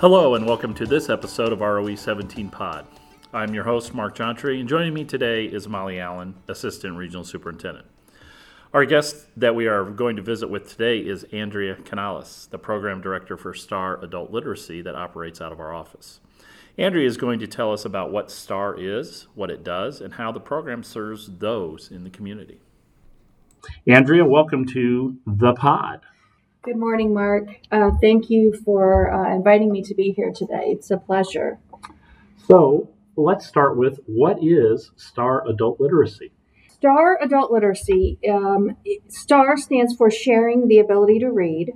Hello, and welcome to this episode of ROE 17 Pod. I'm your host, Mark Jontry, and joining me today is Molly Allen, Assistant Regional Superintendent. Our guest that we are going to visit with today is Andrea Canales, the Program Director for STAR Adult Literacy that operates out of our office. Andrea is going to tell us about what STAR is, what it does, and how the program serves those in the community. Andrea, welcome to the pod. Good morning, Mark. Uh, thank you for uh, inviting me to be here today. It's a pleasure. So, let's start with what is STAR Adult Literacy? STAR Adult Literacy, um, STAR stands for Sharing the Ability to Read.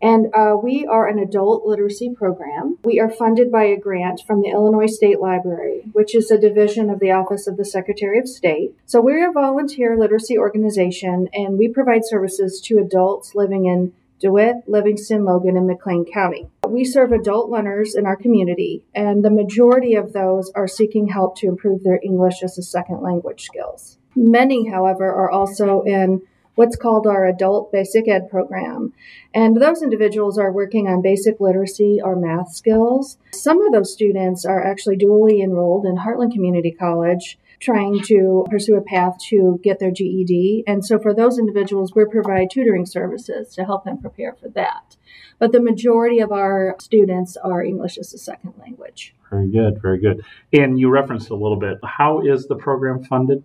And uh, we are an adult literacy program. We are funded by a grant from the Illinois State Library, which is a division of the Office of the Secretary of State. So we're a volunteer literacy organization, and we provide services to adults living in DeWitt, Livingston, Logan, and McLean County. We serve adult learners in our community, and the majority of those are seeking help to improve their English as a second language skills. Many, however, are also in what's called our adult basic ed program. And those individuals are working on basic literacy or math skills. Some of those students are actually dually enrolled in Heartland Community College trying to pursue a path to get their GED. And so for those individuals, we provide tutoring services to help them prepare for that. But the majority of our students are English as a second language. Very good, very good. And you referenced a little bit. How is the program funded?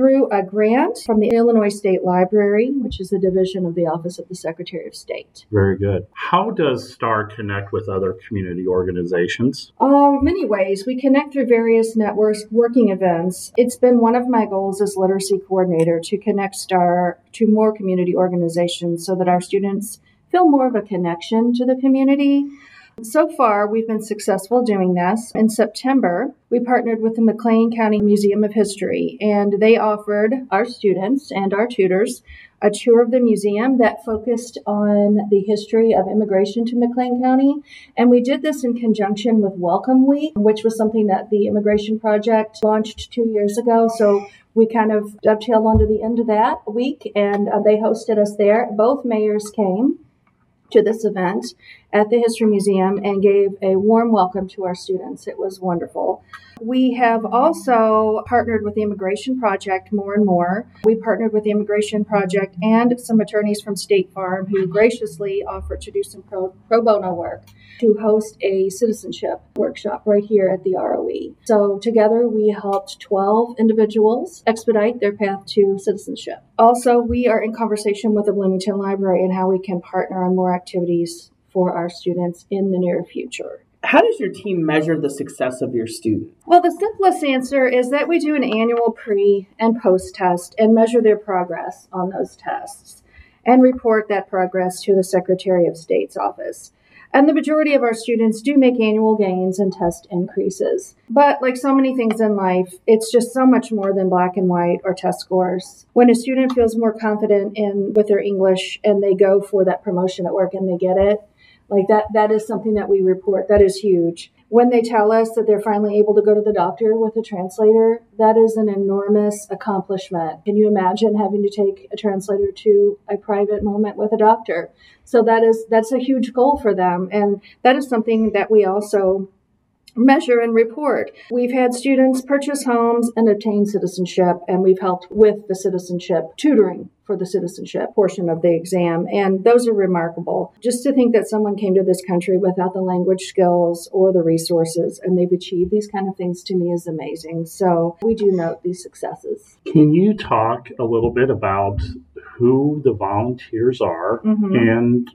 Through a grant from the Illinois State Library, which is a division of the Office of the Secretary of State. Very good. How does STAR connect with other community organizations? Uh, many ways. We connect through various networks, working events. It's been one of my goals as literacy coordinator to connect STAR to more community organizations so that our students feel more of a connection to the community. So far, we've been successful doing this. In September, we partnered with the McLean County Museum of History, and they offered our students and our tutors a tour of the museum that focused on the history of immigration to McLean County. And we did this in conjunction with Welcome Week, which was something that the Immigration Project launched two years ago. So we kind of dovetailed onto the end of that week, and uh, they hosted us there. Both mayors came to this event at the History Museum and gave a warm welcome to our students. It was wonderful. We have also partnered with the Immigration Project more and more. We partnered with the Immigration Project and some attorneys from State Farm who graciously offered to do some pro, pro bono work to host a citizenship workshop right here at the ROE. So together we helped 12 individuals expedite their path to citizenship. Also, we are in conversation with the Bloomington Library and how we can partner on more activities for our students in the near future. How does your team measure the success of your student? Well, the simplest answer is that we do an annual pre and post test and measure their progress on those tests and report that progress to the Secretary of State's office. And the majority of our students do make annual gains and test increases. But like so many things in life, it's just so much more than black and white or test scores. When a student feels more confident in with their English and they go for that promotion at work and they get it, like that that is something that we report. That is huge. When they tell us that they're finally able to go to the doctor with a translator, that is an enormous accomplishment. Can you imagine having to take a translator to a private moment with a doctor? So that is that's a huge goal for them and that is something that we also measure and report. We've had students purchase homes and obtain citizenship, and we've helped with the citizenship tutoring for the citizenship portion of the exam. And those are remarkable. Just to think that someone came to this country without the language skills or the resources and they've achieved these kind of things to me is amazing. So we do note these successes. Can you talk a little bit about who the volunteers are mm-hmm. and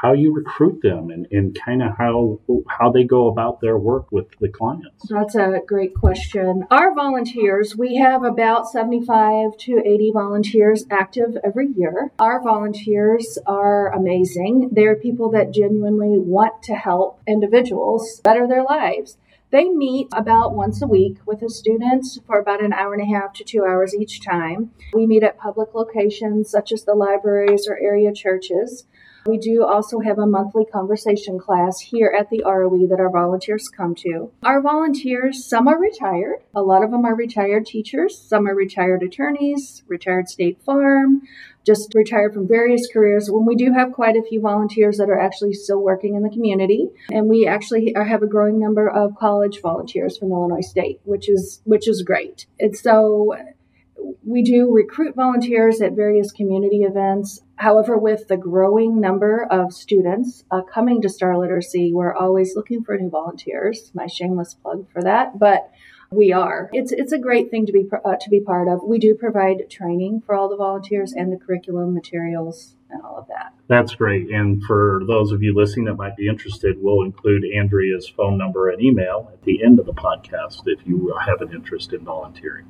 how you recruit them and, and kind of how how they go about their work with the clients? That's a great question. Our volunteers, we have about 75 to 80 volunteers active every year. Our volunteers are amazing. They're people that genuinely want to help individuals better their lives. They meet about once a week with the students for about an hour and a half to two hours each time. We meet at public locations such as the libraries or area churches. We do also have a monthly conversation class here at the ROE that our volunteers come to. Our volunteers, some are retired, a lot of them are retired teachers, some are retired attorneys, retired state farm, just retired from various careers. When we do have quite a few volunteers that are actually still working in the community, and we actually have a growing number of college volunteers from Illinois State, which is which is great. And so we do recruit volunteers at various community events. However, with the growing number of students uh, coming to Star Literacy, we're always looking for new volunteers. My shameless plug for that, but we are. It's it's a great thing to be uh, to be part of. We do provide training for all the volunteers and the curriculum materials and all of that. That's great. And for those of you listening that might be interested, we'll include Andrea's phone number and email at the end of the podcast if you have an interest in volunteering.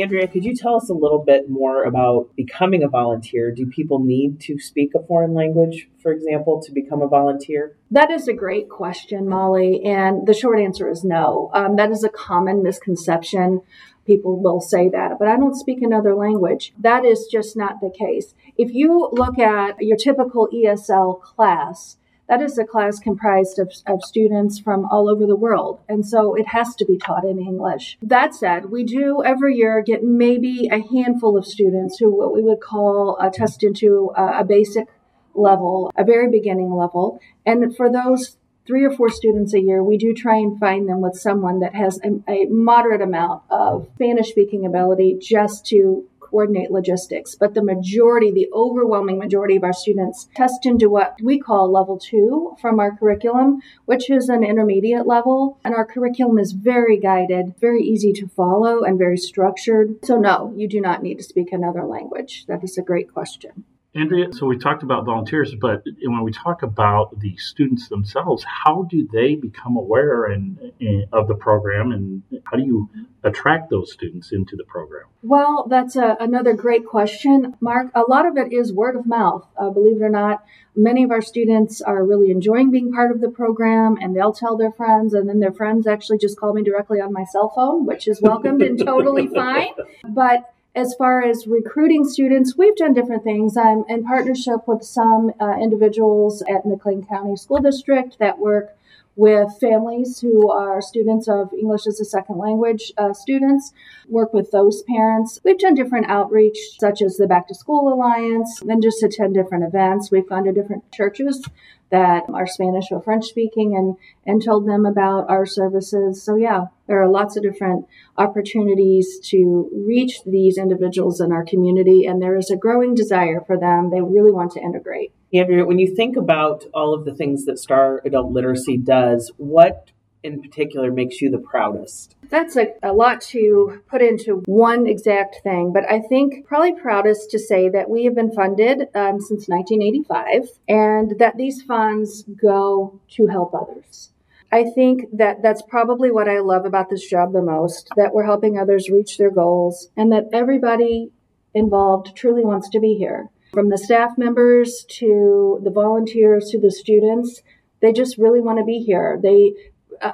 Andrea, could you tell us a little bit more about becoming a volunteer? Do people need to speak a foreign language, for example, to become a volunteer? That is a great question, Molly. And the short answer is no. Um, that is a common misconception. People will say that, but I don't speak another language. That is just not the case. If you look at your typical ESL class, that is a class comprised of, of students from all over the world. And so it has to be taught in English. That said, we do every year get maybe a handful of students who what we would call uh, test into a, basic level, a very beginning level. And for those three or four students a year, we do try and find them with someone that has a, a moderate amount of Spanish speaking ability just to coordinate logistics. But the majority, the overwhelming majority of our students test into what we call level two from our curriculum, which is an intermediate level. And our curriculum is very guided, very easy to follow, and very structured. So, no, you do not need to speak another language. That is a great question. Andrea, so we talked about volunteers, but when we talk about the students themselves, how do they become aware and, and, of the program, and how do you attract those students into the program? Well, that's a, another great question, Mark. A lot of it is word of mouth. Uh, believe it or not, many of our students are really enjoying being part of the program, and they'll tell their friends, and then their friends actually just call me directly on my cell phone, which is welcomed and totally fine. But as far as recruiting students, we've done different things. I'm in partnership with some uh, individuals at McLean County School District that work with families who are students of English as a second language uh, students, work with those parents. We've done different outreach, such as the Back to School Alliance, and just attend different events. We've gone to different churches that are Spanish or French speaking and, and told them about our services. So, yeah, there are lots of different opportunities to reach these individuals in our community, and there is a growing desire for them. They really want to integrate. Andrea, when you think about all of the things that Star Adult Literacy does, what in particular makes you the proudest? That's a, a lot to put into one exact thing, but I think probably proudest to say that we have been funded um, since 1985 and that these funds go to help others. I think that that's probably what I love about this job the most that we're helping others reach their goals and that everybody involved truly wants to be here. From the staff members to the volunteers to the students, they just really want to be here. They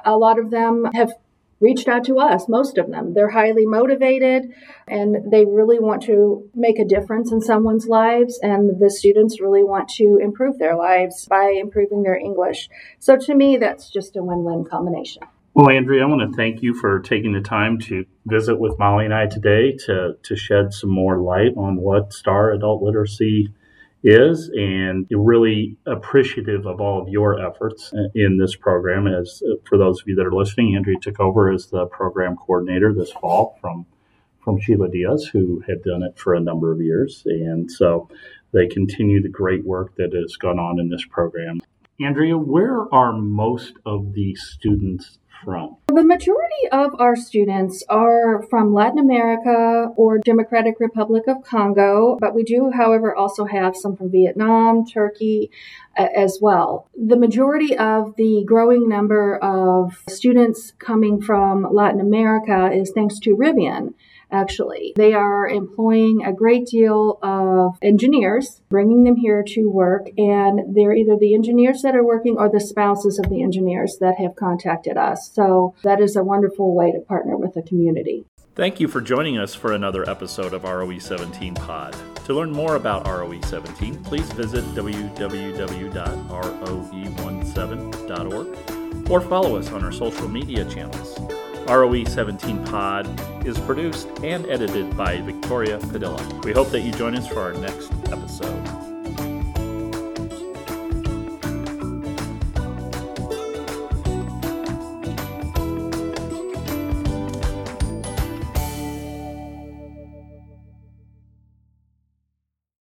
a lot of them have reached out to us, most of them. They're highly motivated and they really want to make a difference in someone's lives, and the students really want to improve their lives by improving their English. So to me, that's just a win win combination. Well, Andrea, I want to thank you for taking the time to visit with Molly and I today to, to shed some more light on what STAR adult literacy is, and really appreciative of all of your efforts in this program. As for those of you that are listening, Andrea took over as the program coordinator this fall from from Sheila Diaz, who had done it for a number of years, and so they continue the great work that has gone on in this program. Andrea, where are most of the students from? The majority of our students are from Latin America or Democratic Republic of Congo, but we do, however, also have some from Vietnam, Turkey, uh, as well. The majority of the growing number of students coming from Latin America is thanks to Rivian. Actually. They are employing a great deal of engineers, bringing them here to work, and they're either the engineers that are working or the spouses of the engineers that have contacted us. So that is a wonderful way to partner with the community. Thank you for joining us for another episode of ROE 17 Pod. To learn more about ROE 17, please visit www.roe17.org or follow us on our social media channels. ROE 17 Pod is produced and edited by Victoria Padilla. We hope that you join us for our next episode.